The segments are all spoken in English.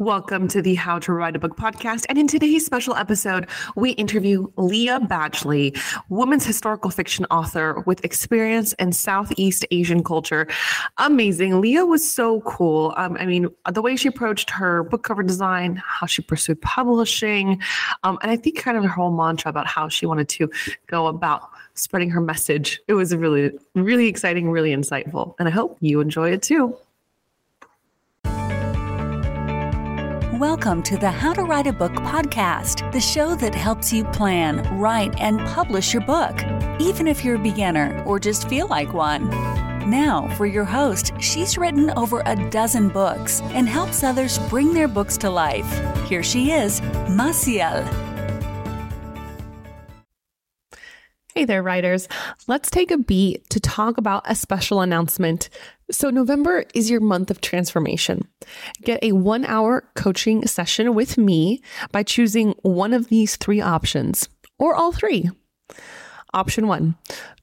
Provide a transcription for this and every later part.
Welcome to the How to Write a Book podcast. And in today's special episode, we interview Lya Badgley, woman's historical fiction author with experience in Southeast Asian culture. Amazing. Lya was so cool. Um, I mean, the way she approached her book cover design, how she pursued publishing, um, and I think kind of her whole mantra about how she wanted to go about spreading her message. It was really, really exciting, really insightful. And I hope you enjoy it too. Welcome to the How to Write a Book podcast, the show that helps you plan, write, and publish your book, even if you're a beginner or just feel like one. Now, for your host, she's written over a dozen books and helps others bring their books to life. Here she is, Massiel. Hey there, writers. Let's take a beat to talk about a special announcement. So, November is your month of transformation. Get a one hour coaching session with me by choosing one of these three options, or all three. Option one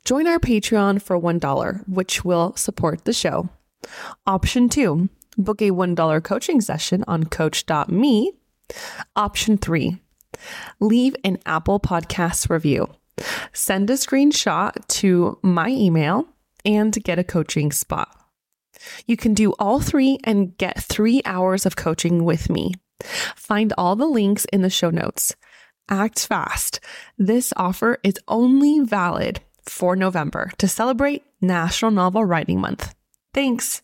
join our Patreon for $1, which will support the show. Option two book a $1 coaching session on coach.me. Option three leave an Apple Podcasts review. Send a screenshot to my email and get a coaching spot. You can do all three and get three hours of coaching with me. Find all the links in the show notes. Act fast. This offer is only valid for November to celebrate National Novel Writing Month. Thanks.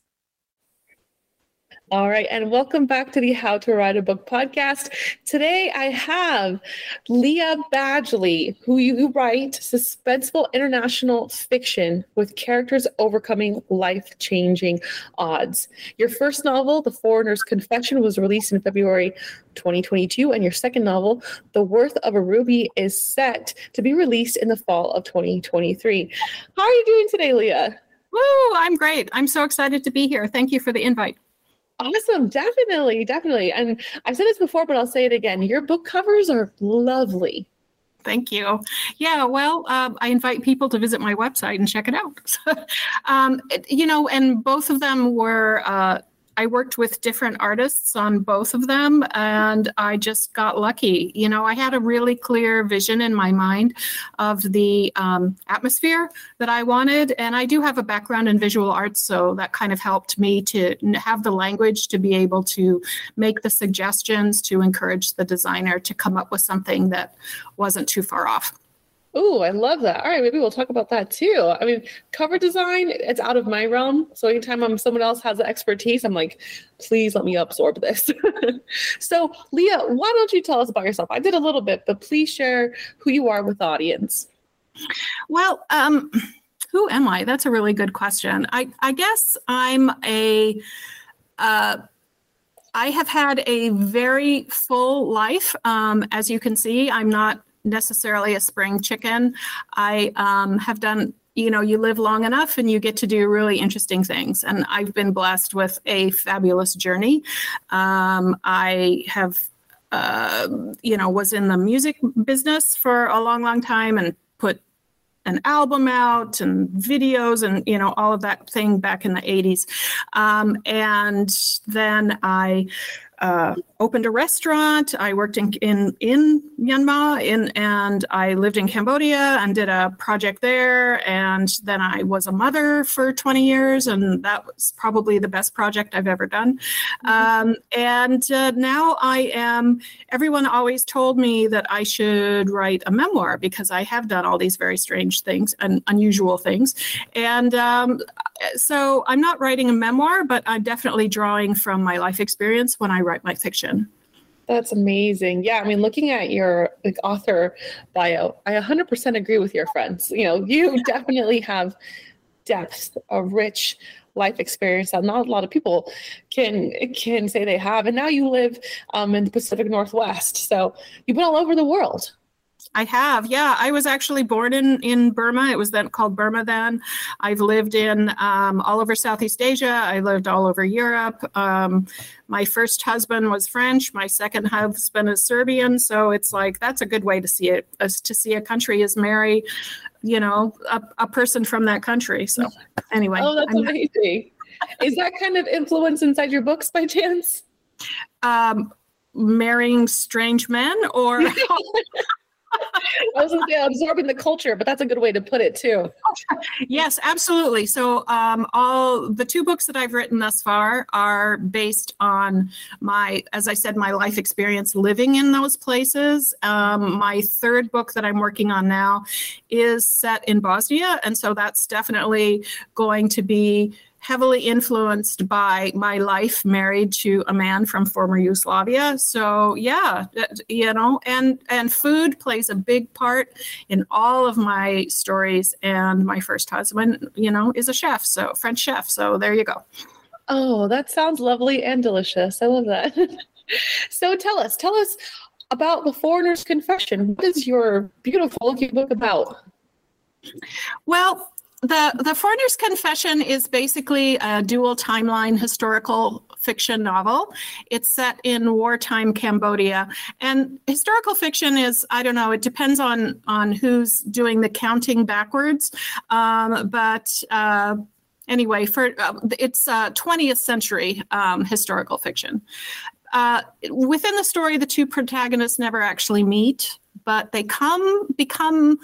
All right, and welcome back to the How to Write a Book podcast. Today I have Lya Badgley, who you write suspenseful international fiction with characters overcoming life changing odds. Your first novel, The Foreigner's Confession, was released in February 2022, and your second novel, The Worth of a Ruby, is set to be released in the fall of 2023. How are you doing today, Lya? Woo, I'm great. I'm so excited to be here. Thank you for the invite. Awesome. Definitely. Definitely. And I've said this before, but I'll say it again. Your book covers are lovely. Thank you. Yeah, well, uh, I invite people to visit my website and check it out. um, it, you know, and both of them were uh, I worked with different artists on both of them, and I just got lucky. You know, I had a really clear vision in my mind of the um, atmosphere that I wanted, and I do have a background in visual arts, so that kind of helped me to have the language to be able to make the suggestions to encourage the designer to come up with something that wasn't too far off. Oh, I love that. All right, maybe we'll talk about that too. I mean, cover design, it's out of my realm. So anytime I'm someone else has the expertise, I'm like, please let me absorb this. so, Lya, why don't you tell us about yourself? I did a little bit, but please share who you are with the audience. Well, um, who am I? That's a really good question. I, I guess I'm a uh, I have had a very full life. Um, as you can see, I'm not necessarily a spring chicken. I um, have done you know you live long enough and you get to do really interesting things. And i've been blessed with a fabulous journey. Um, i have uh, you know was in the music business for a long long time and put an album out and videos and you know all of that thing back in the 80s um, and then i uh, opened a restaurant. I worked in in in Myanmar, in and I lived in Cambodia and did a project there. And then I was a mother for 20 years, and that was probably the best project I've ever done. Mm-hmm. Um, and uh, now I am. Everyone always told me that I should write a memoir because I have done all these very strange things and unusual things. And um, so I'm not writing a memoir, but I'm definitely drawing from my life experience when I write my fiction. That's amazing. Yeah, I mean, looking at your like author bio, I 100% agree with your friends. You know, you definitely have depth, a rich life experience that not a lot of people can can say they have. And now you live um, in the Pacific Northwest, so you've been all over the world. I have, yeah. I was actually born in in Burma. It was then called Burma then. I've lived in um, all over Southeast Asia. I lived all over Europe. Um, my first husband was French. My second husband is Serbian. So it's like that's a good way to see it. As to see a country is marry, you know, a, a person from that country. So anyway, oh, that's I'm, amazing. is that kind of influence inside your books by chance? Um, marrying strange men or I was going to say absorbing the culture, but that's a good way to put it too. yes, absolutely. So, um, all the two books that I've written thus far are based on my, as I said, my life experience living in those places. Um, my third book that I'm working on now is set in Bosnia, and so that's definitely going to be heavily influenced by my life married to a man from former Yugoslavia. So yeah, you know, and and food plays a big part in all of my stories. And my first husband, you know, is a chef, so French chef. So there you go. Oh, that sounds lovely and delicious. I love that. so tell us, tell us about the Foreigner's Confession. What is your beautiful book about? Well, the the foreigner's confession is basically a dual timeline historical fiction novel. It's set in wartime cambodia. And historical fiction is i don't know it depends on on who's doing the counting backwards. Um, but uh, anyway for uh, it's uh, 20th century um, historical fiction. Uh, within the story the two protagonists never actually meet but they come become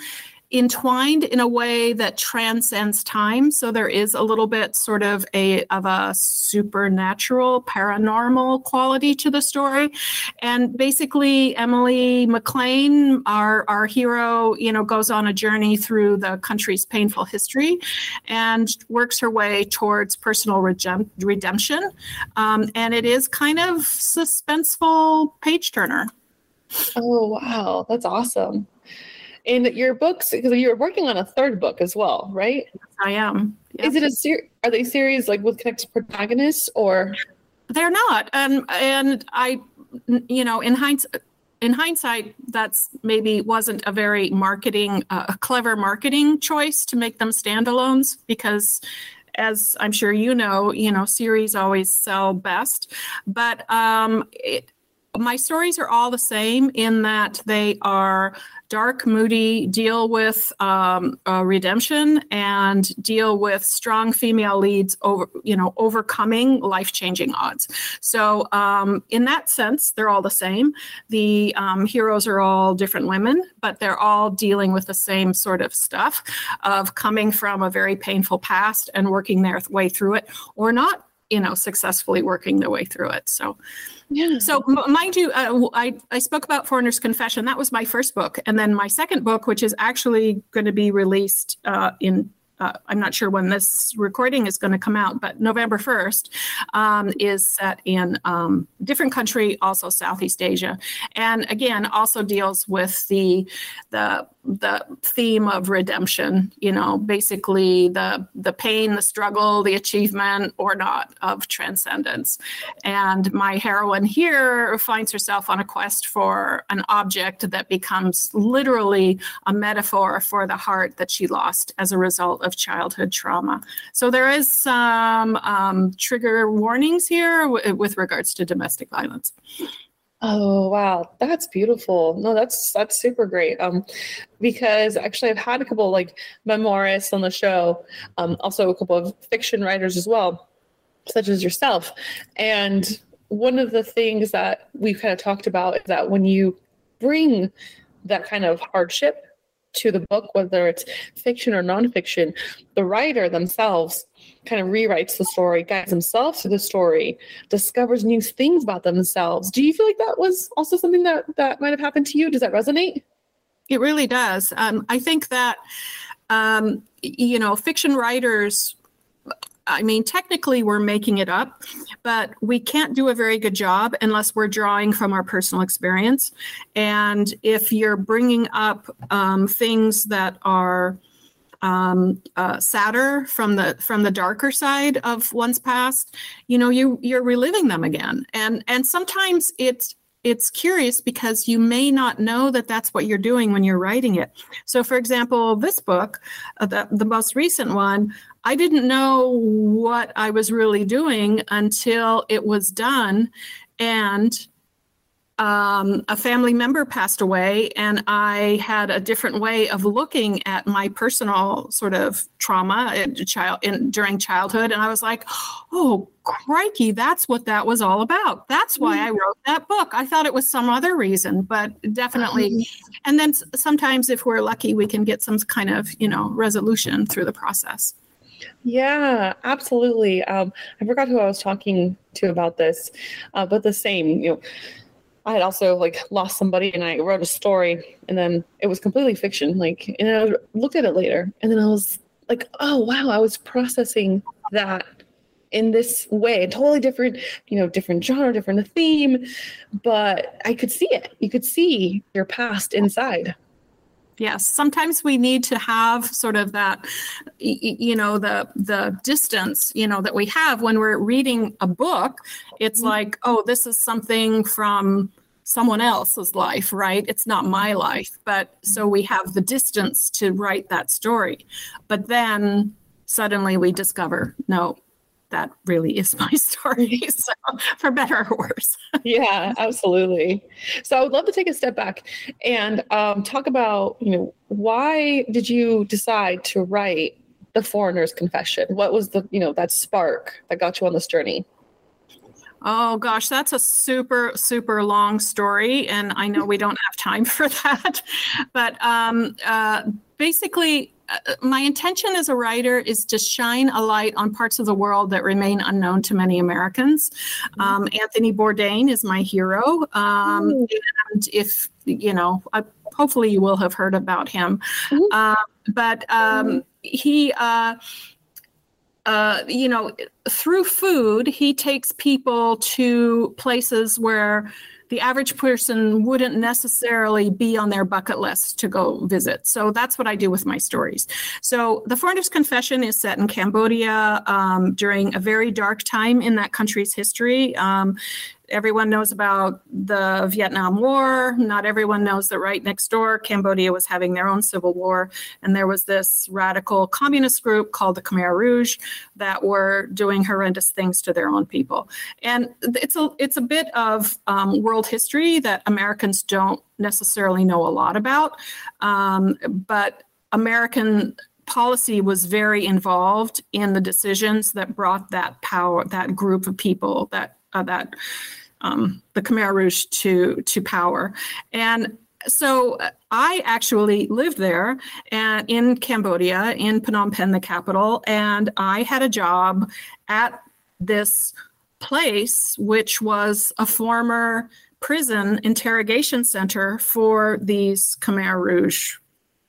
entwined in a way that transcends time. So there is a little bit sort of a of a supernatural, paranormal quality to the story. And basically, Emily McLean, our our hero, you know, goes on a journey through the country's painful history, and works her way towards personal redemption. Um, and it is kind of suspenseful page turner. Oh wow, that's awesome in your books because you're working on a third book as well right? I am. Is it a series are they series like with connected protagonists or? They're not and and i you know in hindsight in hindsight that's maybe wasn't a very marketing uh, a clever marketing choice to make them standalones because as i'm sure you know you know series always sell best. But um it, my stories are all the same in that they are dark, moody, deal with um, uh, redemption and deal with strong female leads over, you know, overcoming life-changing odds. So um, in that sense, they're all the same. The um, heroes are all different women, but they're all dealing with the same sort of stuff of coming from a very painful past and working their way through it, or not you know successfully working their way through it so yeah. so mind you uh, I, I spoke about foreigner's confession. That was my first book. And then my second book which is actually going to be released uh, in uh, I'm not sure when this recording is going to come out, but November 1st um, is set in um, different country, also Southeast Asia, and again also deals with the the the theme of redemption. You know, basically the the pain, the struggle, the achievement or not of transcendence. And my heroine here finds herself on a quest for an object that becomes literally a metaphor for the heart that she lost as a result of childhood trauma. So there is some um, trigger warnings here w- with regards to domestic violence. Oh wow, that's beautiful. No, that's that's super great. Um, because actually I've had a couple like memoirists on the show, um, also a couple of fiction writers as well, such as yourself. And one of the things that we've kind of talked about is that when you bring that kind of hardship to the book, whether it's fiction or nonfiction, the writer themselves kind of rewrites the story, guides themselves to the story, discovers new things about themselves. Do you feel like that was also something that that might have happened to you? Does that resonate? It really does. Um, I think that um, you know, fiction writers I mean, technically, we're making it up, but we can't do a very good job unless we're drawing from our personal experience. And if you're bringing up um, things that are um, uh, sadder from the from the darker side of one's past, you know, you you're reliving them again. And and sometimes it's it's curious because you may not know that that's what you're doing when you're writing it. So, for example, this book, uh, the, the most recent one, I didn't know what I was really doing until it was done. And um, a family member passed away, and I had a different way of looking at my personal sort of trauma in child in, during childhood, and I was like, "Oh, crikey, that's what that was all about. That's why I wrote that book. I thought it was some other reason, but definitely. Mm-hmm. And then sometimes, if we're lucky, we can get some kind of you know resolution through the process." Yeah, absolutely. Um, I forgot who I was talking to about this, uh, but the same, you know I had also like lost somebody and I wrote a story and then it was completely fiction. Like, and I looked at it later and then I was like, oh, wow, I was processing that in this way, totally different, you know, different genre, different theme, but I could see it. You could see your past inside. Yes, sometimes we need to have sort of that, you know, the the distance, you know, that we have when we're reading a book. It's mm-hmm. like, oh, this is something from someone else's life, right? It's not my mm-hmm. life. But so we have the distance to write that story. But then suddenly we discover, no, that really is my story. So for better or worse. yeah, absolutely. So I would love to take a step back and um, talk about, you know, why did you decide to write the foreigner's confession? What was the, you know, that spark that got you on this journey? Oh gosh, that's a super, super long story. And I know we don't have time for that. But um, uh, basically, my intention as a writer is to shine a light on parts of the world that remain unknown to many Americans. Mm-hmm. Um, Anthony Bourdain is my hero. Um, and if, you know, uh, hopefully you will have heard about him. Mm-hmm. Uh, but um, he, uh, uh, you know, through food, he takes people to places where the average person wouldn't necessarily be on their bucket list to go visit. So that's what I do with my stories. So The Foreigner's Confession is set in Cambodia um, during a very dark time in that country's history. Um, everyone knows about the Vietnam War. Not everyone knows that right next door, Cambodia was having their own civil war. And there was this radical communist group called the Khmer Rouge that were doing horrendous things to their own people. And it's a, it's a bit of um, world history that Americans don't necessarily know a lot about. Um, but American policy was very involved in the decisions that brought that power, that group of people, that uh, that um, the Khmer Rouge to to power, and so I actually lived there and in Cambodia, in Phnom Penh, the capital, and I had a job at this place, which was a former prison interrogation center for these Khmer Rouge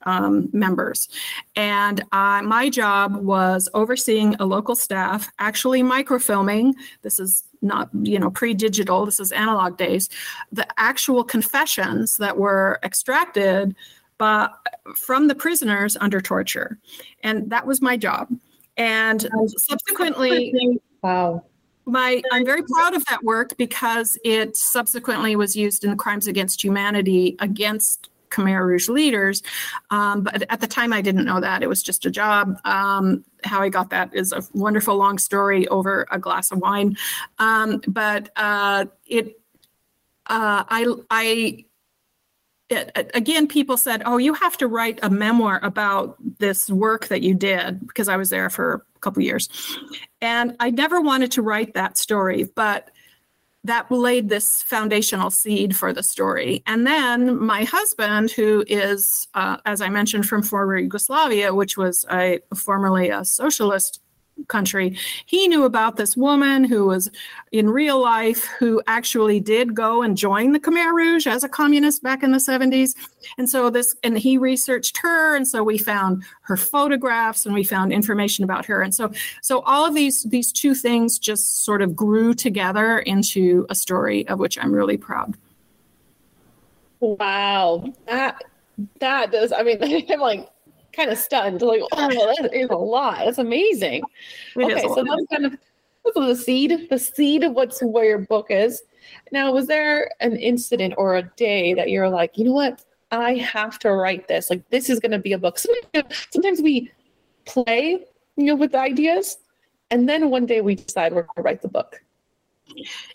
um, members. And uh, my job was overseeing a local staff, actually microfilming. This is not, you know, pre-digital. This is analog days. The actual confessions that were extracted by, from the prisoners under torture, and that was my job. And subsequently, wow. My, I'm very proud of that work because it subsequently was used in crimes against humanity against Khmer Rouge leaders. Um, but at the time, I didn't know that. It was just a job. Um, how I got that is a wonderful long story over a glass of wine. Um, but uh, it, uh, I, I, it, again, people said, "Oh, you have to write a memoir about this work that you did," because I was there for a couple years, and I never wanted to write that story, but that laid this foundational seed for the story. And then my husband, who is, uh, as I mentioned, from former Yugoslavia, which was a, formerly a socialist country. He knew about this woman who was in real life who actually did go and join the Khmer Rouge as a communist back in the 70s. And so this, and he researched her. And so we found her photographs and we found information about her. And so, so all of these, these two things just sort of grew together into a story of which I'm really proud. Wow. That, that does, I mean, I'm like, kind of stunned. Like, oh, that is a lot. That's amazing. It okay, so that's kind of that's the seed, the seed of what's where your book is. Now, was there an incident or a day that you're like, you know what? I have to write this. Like, this is going to be a book. Sometimes, sometimes we play, you know, with ideas, and then one day we decide we're going to write the book.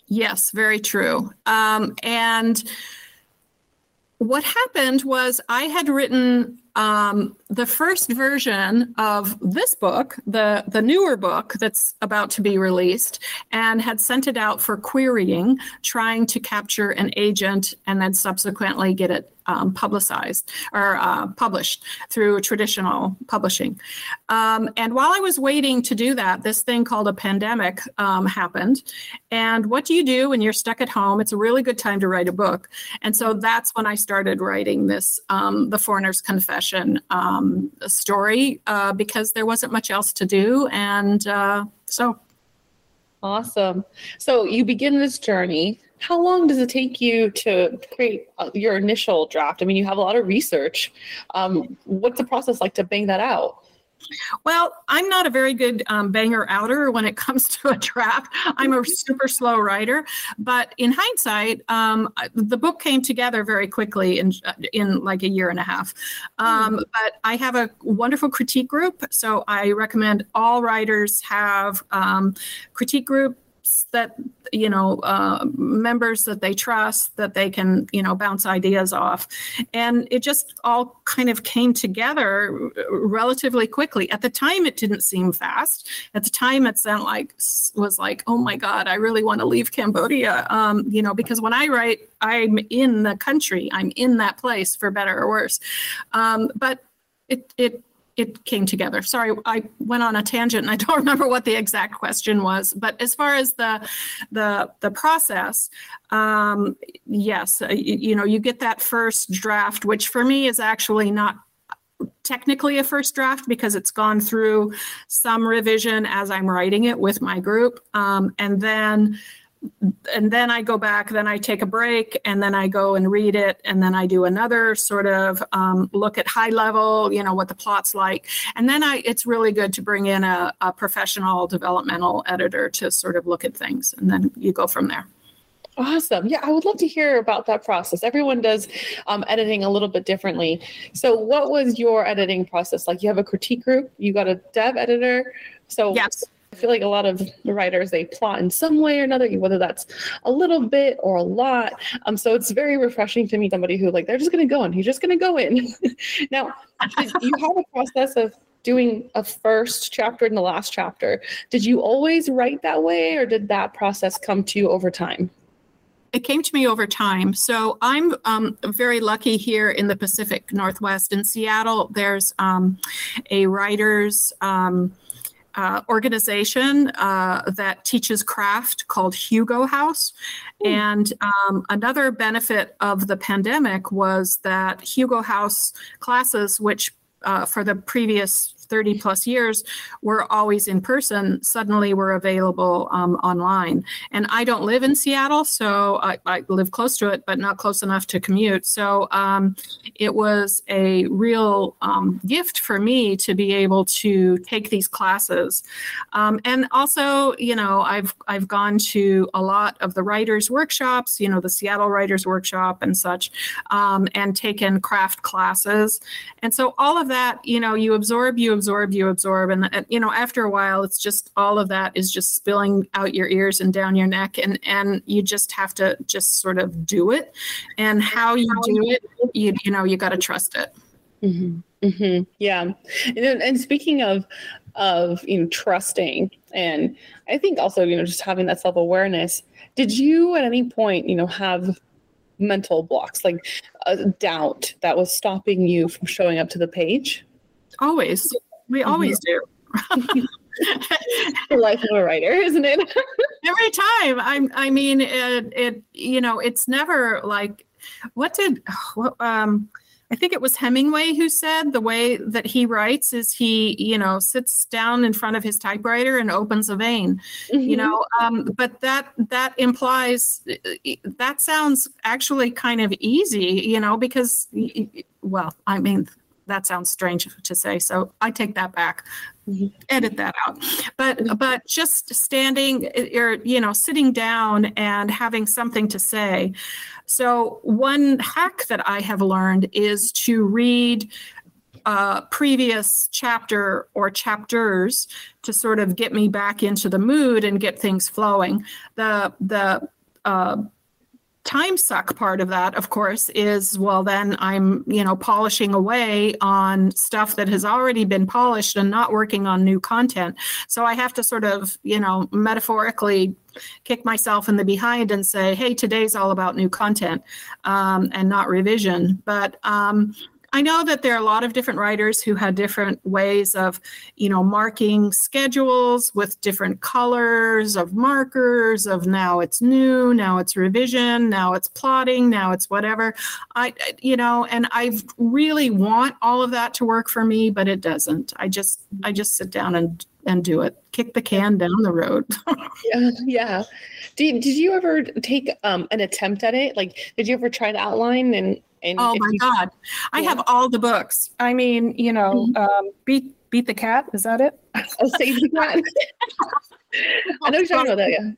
Yes, very true. Um, and what happened was I had written um, the first version of this book, the the newer book that's about to be released, and had sent it out for querying, trying to capture an agent and then subsequently get it um, publicized or uh, published through traditional publishing. Um, and while I was waiting to do that, this thing called a pandemic um, happened. And what do you do when you're stuck at home? It's a really good time to write a book. And so that's when I started writing this, um, The Foreigner's Confession um, story, uh, because there wasn't much else to do. And uh, so. Awesome. So you begin this journey how long does it take you to create uh, your initial draft? I mean, you have a lot of research. Um, what's the process like to bang that out? Well, I'm not a very good um, banger outer when it comes to a draft. I'm a super slow writer, but in hindsight, um, the book came together very quickly in in like a year and a half. Um, mm. But I have a wonderful critique group, so I recommend all writers have um, critique group that you know uh, members that they trust that they can you know bounce ideas off. And it just all kind of came together relatively quickly. At the time it didn't seem fast. At the time it sounded like was like oh my god i really want to leave cambodia. Um, you know because when i write i'm in the country i'm in that place for better or worse. Um, but it it it came together. Sorry, I went on a tangent and I don't remember what the exact question was. But as far as the the the process, um, yes, uh, you, you know, you get that first draft, which for me is actually not technically a first draft because it's gone through some revision as I'm writing it with my group, um, and then and then I go back, then I take a break, and then I go and read it, and then I do another sort of um, look at high level, you know, what the plot's like, and then I. It's really good to bring in a, a professional developmental editor to sort of look at things, and then you go from there. Awesome. Yeah, I would love to hear about that process. Everyone does um, editing a little bit differently. So, what was your editing process like? You have a critique group, you got a dev editor. So, yes. I feel like a lot of writers they plot in some way or another, whether that's a little bit or a lot. Um, so it's very refreshing to meet somebody who like they're just gonna go and he's just gonna go in. now, you have a process of doing a first chapter and the last chapter. Did you always write that way, or did that process come to you over time? it came to me over time. So I'm um, very lucky here in the Pacific Northwest. In Seattle, there's um, a writers um, uh, organization uh, that teaches craft called Hugo House. Mm. And um, another benefit of the pandemic was that Hugo House classes, which uh, for the previous 30 plus years were always in person suddenly were available um, online. And I don't live in Seattle, so I, I, live close to it, but not close enough to commute. So um, it was a real um, gift for me to be able to take these classes. Um, and also, you know, I've I've gone to a lot of the writers' workshops, you know, the Seattle Writers Workshop and such, um, and taken craft classes. And so all of that, you know, you absorb, you absorb, you absorb, and, and you know after a while, it's just all of that is just spilling out your ears and down your neck, and and you just have to just sort of do it. And how you do it, you you know, you got to trust it. Mm-hmm. Mm-hmm. Yeah, and, and speaking of of you know trusting, and I think also you know just having that self awareness. Did you at any point you know have mental blocks like a doubt that was stopping you from showing up to the page? Always. We mm-hmm. always do. the life of a writer, isn't it? Every time. I I mean it it you know, it's never like what did what um I think it was Hemingway who said the way that he writes is he, you know, sits down in front of his typewriter and opens a vein, mm-hmm. you know. Um, but that that implies that sounds actually kind of easy, you know, because well, I mean, that sounds strange to say so i take that back mm-hmm. edit that out but mm-hmm. but just standing or you know sitting down and having something to say so one hack that i have learned is to read a previous chapter or chapters to sort of get me back into the mood and get things flowing. The the uh, time suck part of that of course is well then i'm you know polishing away on stuff that has already been polished and not working on new content. So i have to sort of you know metaphorically kick myself in the behind and say hey today's all about new content um, and not revision. But um, I know that there are a lot of different writers who had different ways of, you know, marking schedules with different colors of markers of now it's new, now it's revision, now it's plotting, now it's whatever. I, you know, and I really want all of that to work for me, but it doesn't. I just, I just sit down and and do it. Kick the can down the road. yeah, yeah. Did Did you ever take um, an attempt at it? Like, did you ever try to outline and and oh my you, God, I have all the books. I mean, you know, mm-hmm. um, beat beat the cat. Is that it? Oh, save the cat. I know you're talking about that. Yeah.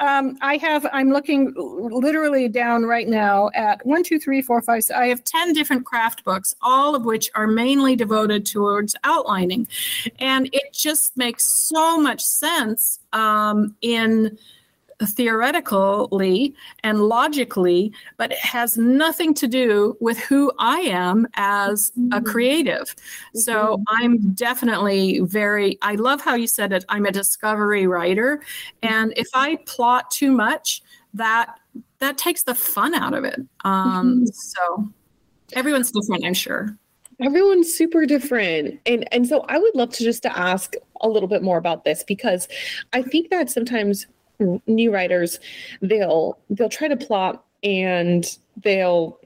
um, I have, I'm looking literally down right now at one, two, three, four, five. I have 10 different craft books, all of which are mainly devoted towards outlining. And it just makes so much sense um, in theoretically and logically, but it has nothing to do with who I am as a mm-hmm. creative. Mm-hmm. So I'm definitely very, I love how you said it. I'm a discovery writer. And if I plot too much, that that takes the fun out of it. Um, mm-hmm. So everyone's different, I'm sure. Everyone's super different. And and so I would love to just to ask a little bit more about this because I think that sometimes new writers they'll they'll try to plot and they'll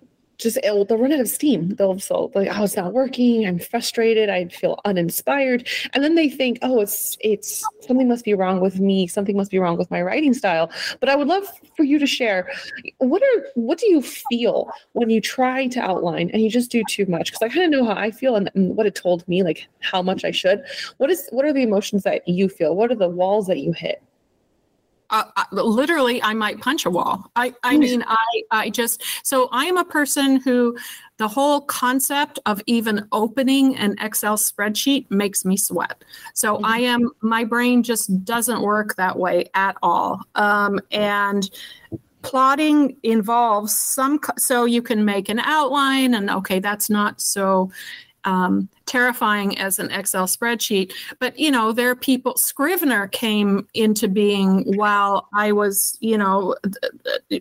just they'll run out of steam. They'll so like, oh, it's not working. I'm frustrated. I feel uninspired, and then they think, oh, it's it's something must be wrong with me. Something must be wrong with my writing style. But I would love for you to share what are what do you feel when you try to outline and you just do too much? Because I kind of know how I feel and, and what it told me, like how much I should. What is what are the emotions that you feel? What are the walls that you hit? Uh, literally I might punch a wall. I, I mean, I, I just, so I am a person who the whole concept of even opening an Excel spreadsheet makes me sweat. So mm-hmm. I am, my brain just doesn't work that way at all. Um, and plotting involves some, so you can make an outline and okay, that's not so um, terrifying as an Excel spreadsheet. But, you know, there are people, Scrivener came into being while I was, you know,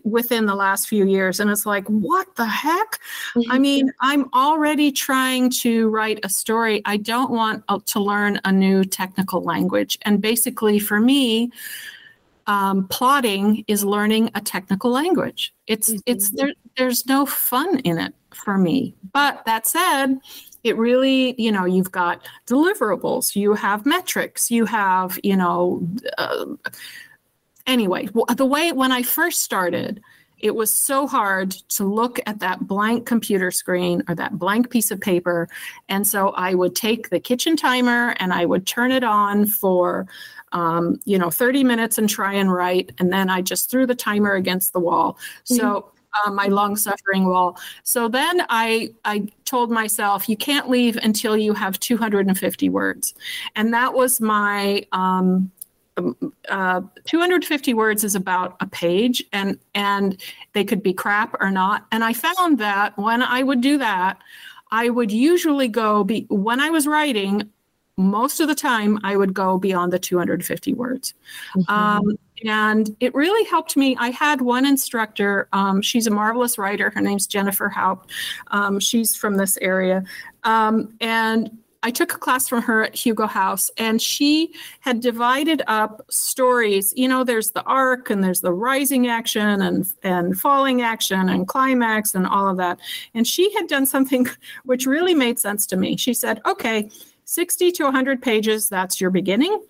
within the last few years. And it's like, what the heck? Mm-hmm. I mean, I'm already trying to write a story. I don't want uh, to learn a new technical language. And basically, for me, um, plotting is learning a technical language. It's mm-hmm. it's there. There's no fun in it for me. But that said, it really you know you've got deliverables. You have metrics. You have you know uh, anyway the way when i first started it was so hard to look at that blank computer screen or that blank piece of paper. And so i would take the kitchen timer and i would turn it on for um, you know 30 minutes and try and write. And then i just threw the timer against the wall. Mm-hmm. so uh, my long suffering wall. So then I I told myself you can't leave until you have 250 words, and that was my um, um, uh, 250 words is about a page and and they could be crap or not and i found that when i would do that i would usually go be when i was writing most of the time I would go beyond the 250 words. Mm-hmm. Um, and it really helped me. I had one instructor, um, she's a marvelous writer. Her name's Jennifer Haupt. Um, she's from this area. Um, and I took a class from her at Hugo House, and she had divided up stories. You know, there's the arc, and there's the rising action, and and falling action, and climax, and all of that. And she had done something which really made sense to me. She said, "Okay, 60 to 100 pages, that's your beginning.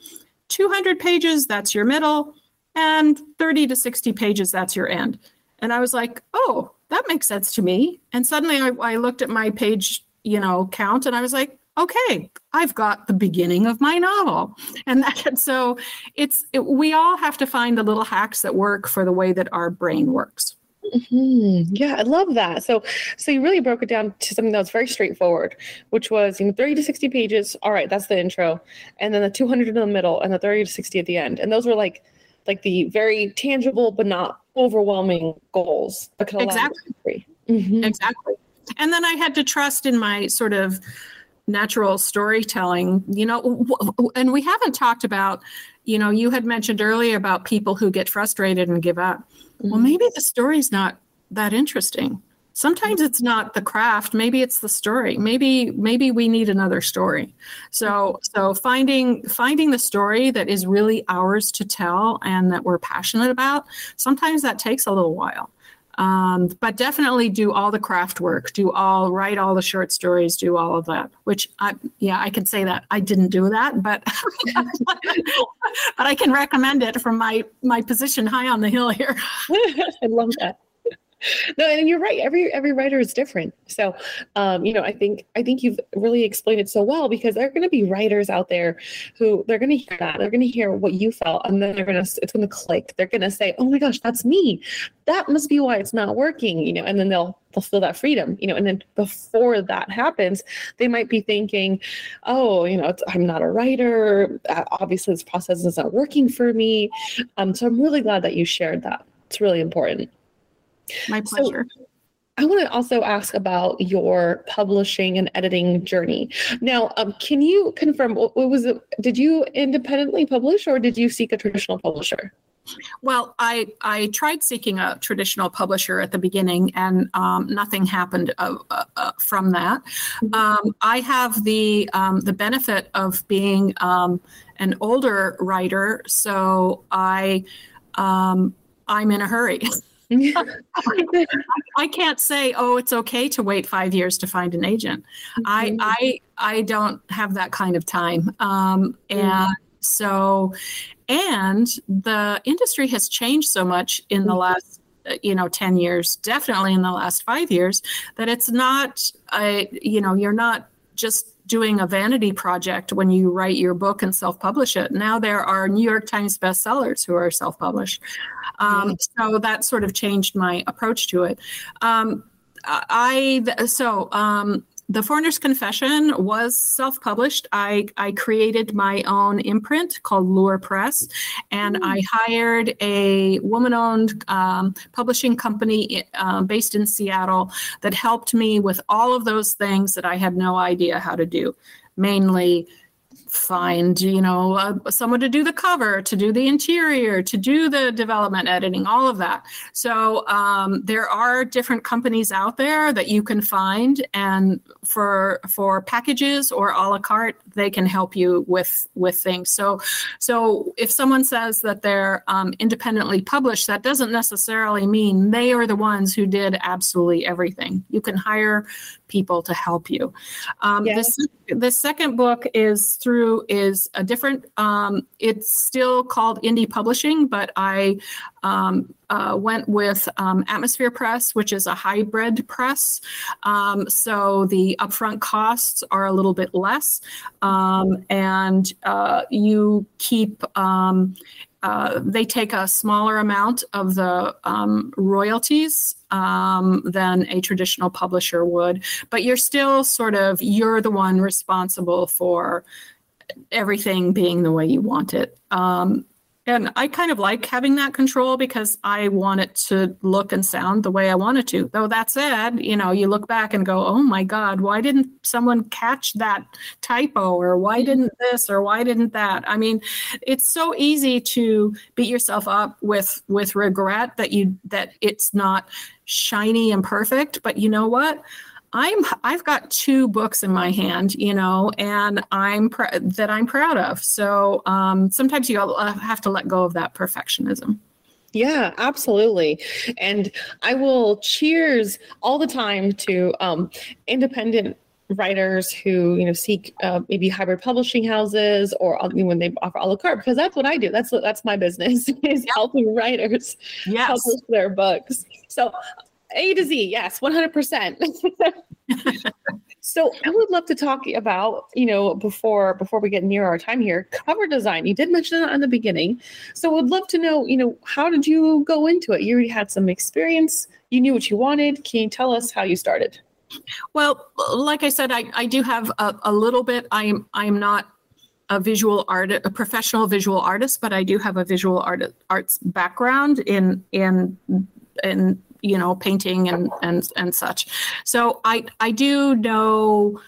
200 pages, that's your middle. And 30 to 60 pages, that's your end. And I was like, oh, that makes sense to me. And suddenly I, I looked at my page, you know, count and I was like, okay, I've got the beginning of my novel. And that, so it's, it, we all have to find the little hacks that work for the way that our brain works. Mm-hmm. Yeah, I love that. So, so you really broke it down to something that was very straightforward, which was you know 30 to 60 pages. All right, that's the intro, and then the 200 in the middle, and the 30 to 60 at the end. And those were like, like the very tangible but not overwhelming goals. Exactly. Mm-hmm. Exactly. And then I had to trust in my sort of natural storytelling. You know, and we haven't talked about. You know, you had mentioned earlier about people who get frustrated and give up well, mm-hmm. maybe the story's not that interesting. Sometimes it's not the craft, maybe it's the story. Maybe maybe we need another story. So so finding finding the story that is really ours to tell and that we're passionate about, sometimes that takes a little while. Um, but definitely do all the craft work do all write all the short stories do all of that which i yeah i can say that i didn't do that but but i can recommend it from my my position high on the hill here i love that no, and you're right. Every every writer is different. So, um, you know, I think I think you've really explained it so well because there are going to be writers out there who they're going to hear that they're going to hear what you felt, and then they're going to it's going to click. They're going to say, "Oh my gosh, that's me. That must be why it's not working." You know, and then they'll they'll feel that freedom. You know, and then before that happens, they might be thinking, "Oh, you know, I'm not a writer. Uh, obviously, this process isn't working for me." Um, so I'm really glad that you shared that. It's really important. My pleasure. So, I want to also ask about your publishing and editing journey. Now, um, can you confirm what, what was it? Did you independently publish or did you seek a traditional publisher? Well, I I tried seeking a traditional publisher at the beginning, and um, nothing happened uh, uh, uh, from that. Mm-hmm. Um, I have the um, the benefit of being um, an older writer, so I um, I'm in a hurry. I can't say, oh, it's okay to wait five years to find an agent. Mm-hmm. I I I don't have that kind of time. Um, and mm-hmm. so, and the industry has changed so much in the mm-hmm. last uh, you know 10 years definitely in the last five years that it's not i you know you're not just doing a vanity project when you write your book and self-publish it. Now there are new york times bestsellers who are self-published. Um, so that sort of changed my approach to it. Um, I so um, the Foreigner's Confession was self-published. I, I created my own imprint called Lure Press, and mm. I hired a woman-owned um, publishing company uh, based in Seattle that helped me with all of those things that I had no idea how to do, mainly find you know uh, someone to do the cover to do the interior to do the development editing all of that. So um, there are different companies out there that you can find and for for packages or a la carte they can help you with with things. So so if someone says that they're um, independently published that doesn't necessarily mean they are the ones who did absolutely everything. You can hire people to help you um, yes. the, the second book is through is a different, um, it's still called indie publishing, but I um, uh, went with um, Atmosphere Press, which is a hybrid press. Um, so the upfront costs are a little bit less, um, and uh, you keep um, uh, they take a smaller amount of the um, royalties um, than a traditional publisher would but you're still sort of you're the one responsible for everything being the way you want it. Um, and I kind of like having that control because I want it to look and sound the way I want it to. Though that said, you know, you look back and go, oh my God, why didn't someone catch that typo? Or why didn't this? Or why didn't that? I mean, it's so easy to beat yourself up with with regret that you that it's not shiny and perfect. But you know what? I'm I've got two books in my hand, you know, and I'm pr- that I'm proud of. So um, sometimes you have to let go of that perfectionism. Yeah, absolutely. And I will cheers all the time to um, independent writers who you know seek uh, maybe hybrid publishing houses or uh, when they offer a la carte because that's what I do. That's that's my business is helping writers yes. publish their books. So a to Z, yes, 100%. So I would love to talk about, you know, before before we get near our time here, cover design. You did mention that in the beginning. So I would love to know, you know, how did you go into it? You already had some experience, you knew what you wanted. Can you tell us how you started? Well, like I said, I, I do have a, a little bit. I'm I'm not a visual art a professional visual artist, but I do have a visual art arts background in in in you know painting and and and such. So I I do know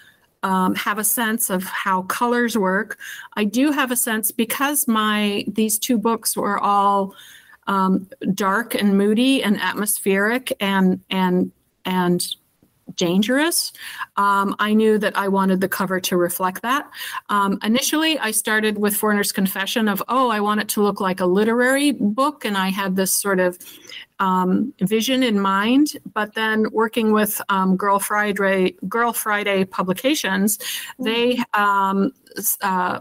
um, have a sense of how colors work. I do have a sense because my these two books were all um, dark and moody and atmospheric and and and dangerous. Um, I knew that I wanted the cover to reflect that. Um, initially, I started with Foreigner's Confession of, oh, I want it to look like a literary book, and I had this sort of um, vision in mind. But then working with um, Girl Friday, Girl Friday Publications, they um, uh,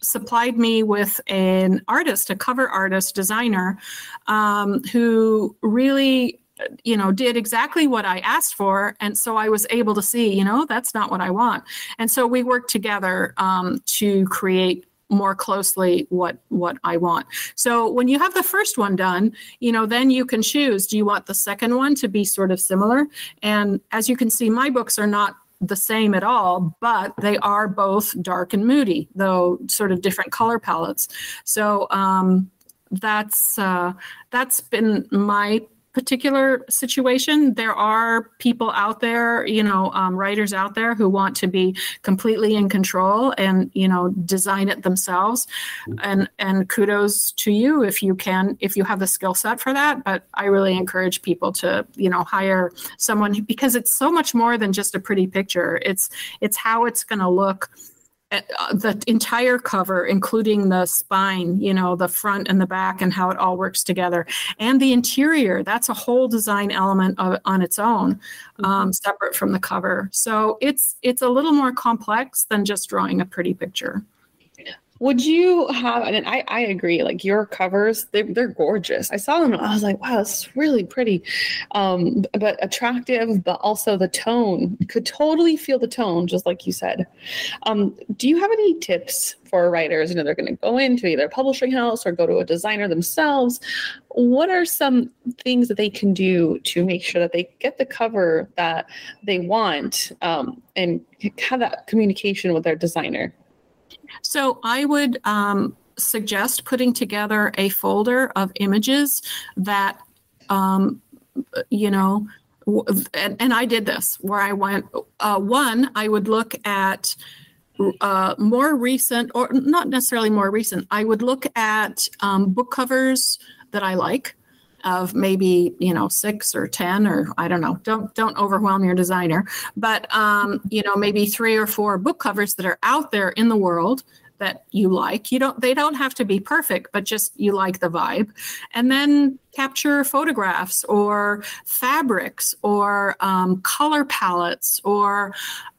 supplied me with an artist, a cover artist, designer, um, who really you know did exactly what i asked for and so i was able to see you know that's not what i want. And so we worked together um, to create more closely what what i want. So when you have the first one done you know then you can choose do you want the second one to be sort of similar? And as you can see my books are not the same at all, but they are both dark and moody, though sort of different color palettes. So um, that's uh, that's been my particular situation. There are people out there, you know, um, writers out there who want to be completely in control and you know design it themselves. And and kudos to you if you can, if you have the skill set for that. But I really encourage people to you know hire someone because it's so much more than just a pretty picture. It's it's how it's going to look the entire cover, including the spine, you know, the front and the back, and how it all works together, and the interior. That's a whole design element of, on its own, um, mm-hmm. separate from the cover. So it's it's a little more complex than just drawing a pretty picture. Would you have, and I, I agree, like your covers, they, they're gorgeous. I saw them and I was like, wow, is really pretty, um, but attractive, but also the tone. Could totally feel the tone, just like you said. Um, do you have any tips for writers? You know, they're going to go into either a publishing house or go to a designer themselves. What are some things that they can do to make sure that they get the cover that they want um, and have that communication with their designer? So I would um, suggest putting together a folder of images that, um, you know, and, and, I did this where I went, uh, one, I would look at uh, more recent, or not necessarily more recent, I would look at um, book covers that I like of maybe you know six or ten or i don't know. Don't don't overwhelm your designer. But um, you know maybe three or four book covers that are out there in the world that you like. You don't they don't have to be perfect but just you like the vibe. And then capture photographs or fabrics or um, color palettes or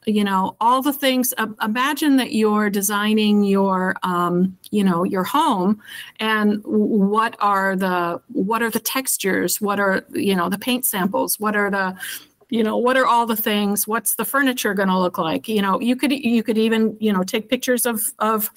you know all the things. Uh, imagine that you're designing your um, you know your home and what are the what are the textures? What are you know the paint samples? What are the you know what are all the things what's the furniture going to look like you know you could you could even you know take pictures of of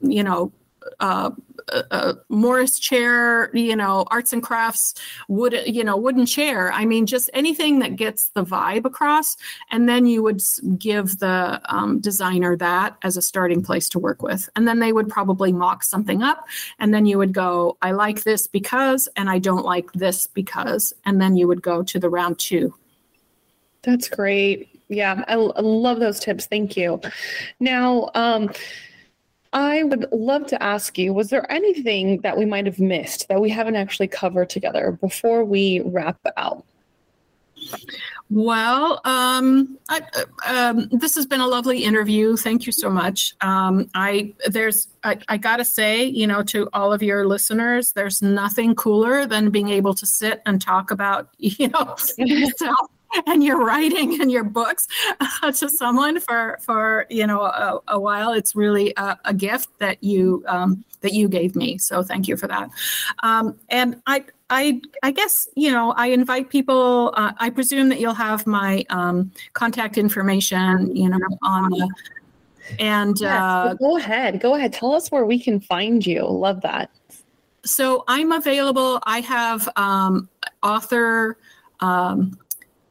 you know uh, uh, uh, Morris chair, you know, arts and crafts, wood, you know, wooden chair. I mean, just anything that gets the vibe across. And then you would give the um, designer that as a starting place to work with. And then they would probably mock something up. And then you would go, I like this because, and I don't like this because. And then you would go to the round two. That's great. Yeah, I, I love those tips. Thank you. Now, um, I would love to ask you was there anything that we might have missed that we haven't actually covered together before we wrap out? Well, um, I, um, this has been a lovely interview. Thank you so much. Um, I there's I, I, gotta say, you know, to all of your listeners, there's nothing cooler than being able to sit and talk about, you know, yourself and your writing and your books uh, to someone for for you know a, a while it's really a, a gift that you um, that you gave me so thank you for that um, and i I I guess you know I invite people. Uh, I presume that you'll have my um, contact information, you know, on the and Yes, uh, go ahead. Go ahead. Tell us where we can find you. Love that. so I'm available. I have um, author um,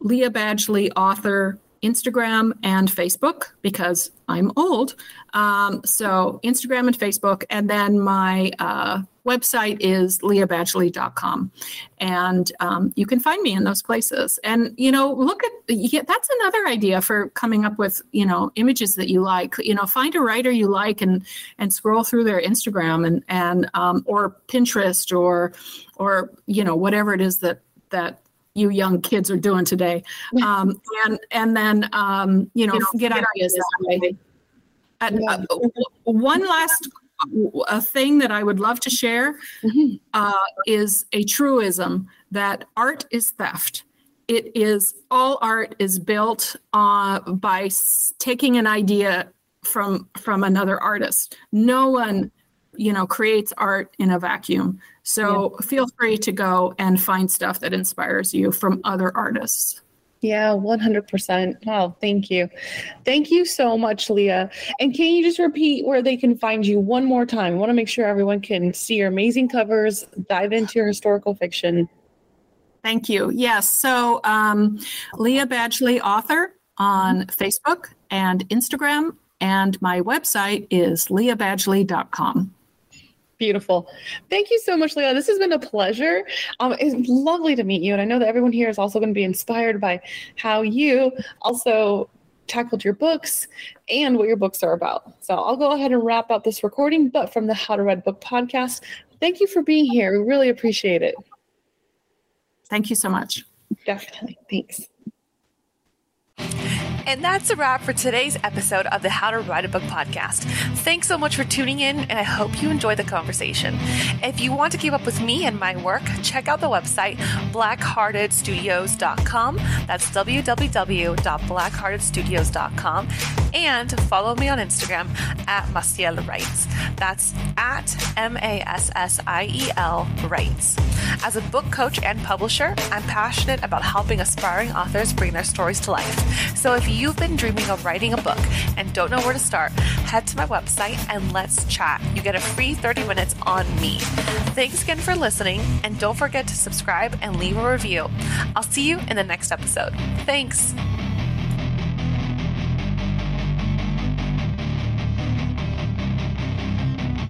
Lya Badgley author Instagram and Facebook because I'm old. Um, so Instagram and Facebook, and then my uh, website is lyabadgley.com, and um, you can find me in those places. And you know, look at yeah, that's another idea for coming up with you know images that you like. You know, find a writer you like and and scroll through their Instagram and and um, or Pinterest or or you know whatever it is that that you young kids are doing today um, and and then um, you know get ideas that way. And, uh, one last a thing that I would love to share Mhm. uh, is a truism that art is theft. It is all art is built uh, by taking an idea from from another artist. No one, you know, creates art in a vacuum. So feel free to go and find stuff that inspires you from other artists. Yeah, 100%. Oh, thank you. Thank you so much, Lya. And can you just repeat where they can find you one more time? I want to make sure everyone can see your amazing covers, dive into your historical fiction. Thank you. Yes. So, um, Lya Badgley, author on Facebook and Instagram, and my website is lyabadgley.com. Beautiful. Thank you so much, Lya. This has been a pleasure. Um, it's lovely to meet you. And I know that everyone here is also going to be inspired by how you also tackled your books and what your books are about. So I'll go ahead and wrap up this recording, but from the How to Read Book podcast, thank you for being here. We really appreciate it. Thank you so much. Definitely. Thanks. And that's a wrap for today's episode of the How to Write a Book podcast. Thanks so much for tuning in, and I hope you enjoyed the conversation. If you want to keep up with me and my work, check out the website blackheartedstudios.com. That's www.blackheartedstudios.com. And follow me on Instagram at Massiel Writes. That's at M A S S I E L Writes. As a book coach and publisher, I'm passionate about helping aspiring authors bring their stories to life. So if you've been dreaming of writing a book and don't know where to start, head to my website and let's chat. You get a free 30 minutes on me. Thanks again for listening, and don't forget to subscribe and leave a review. I'll see you in the next episode. Thanks.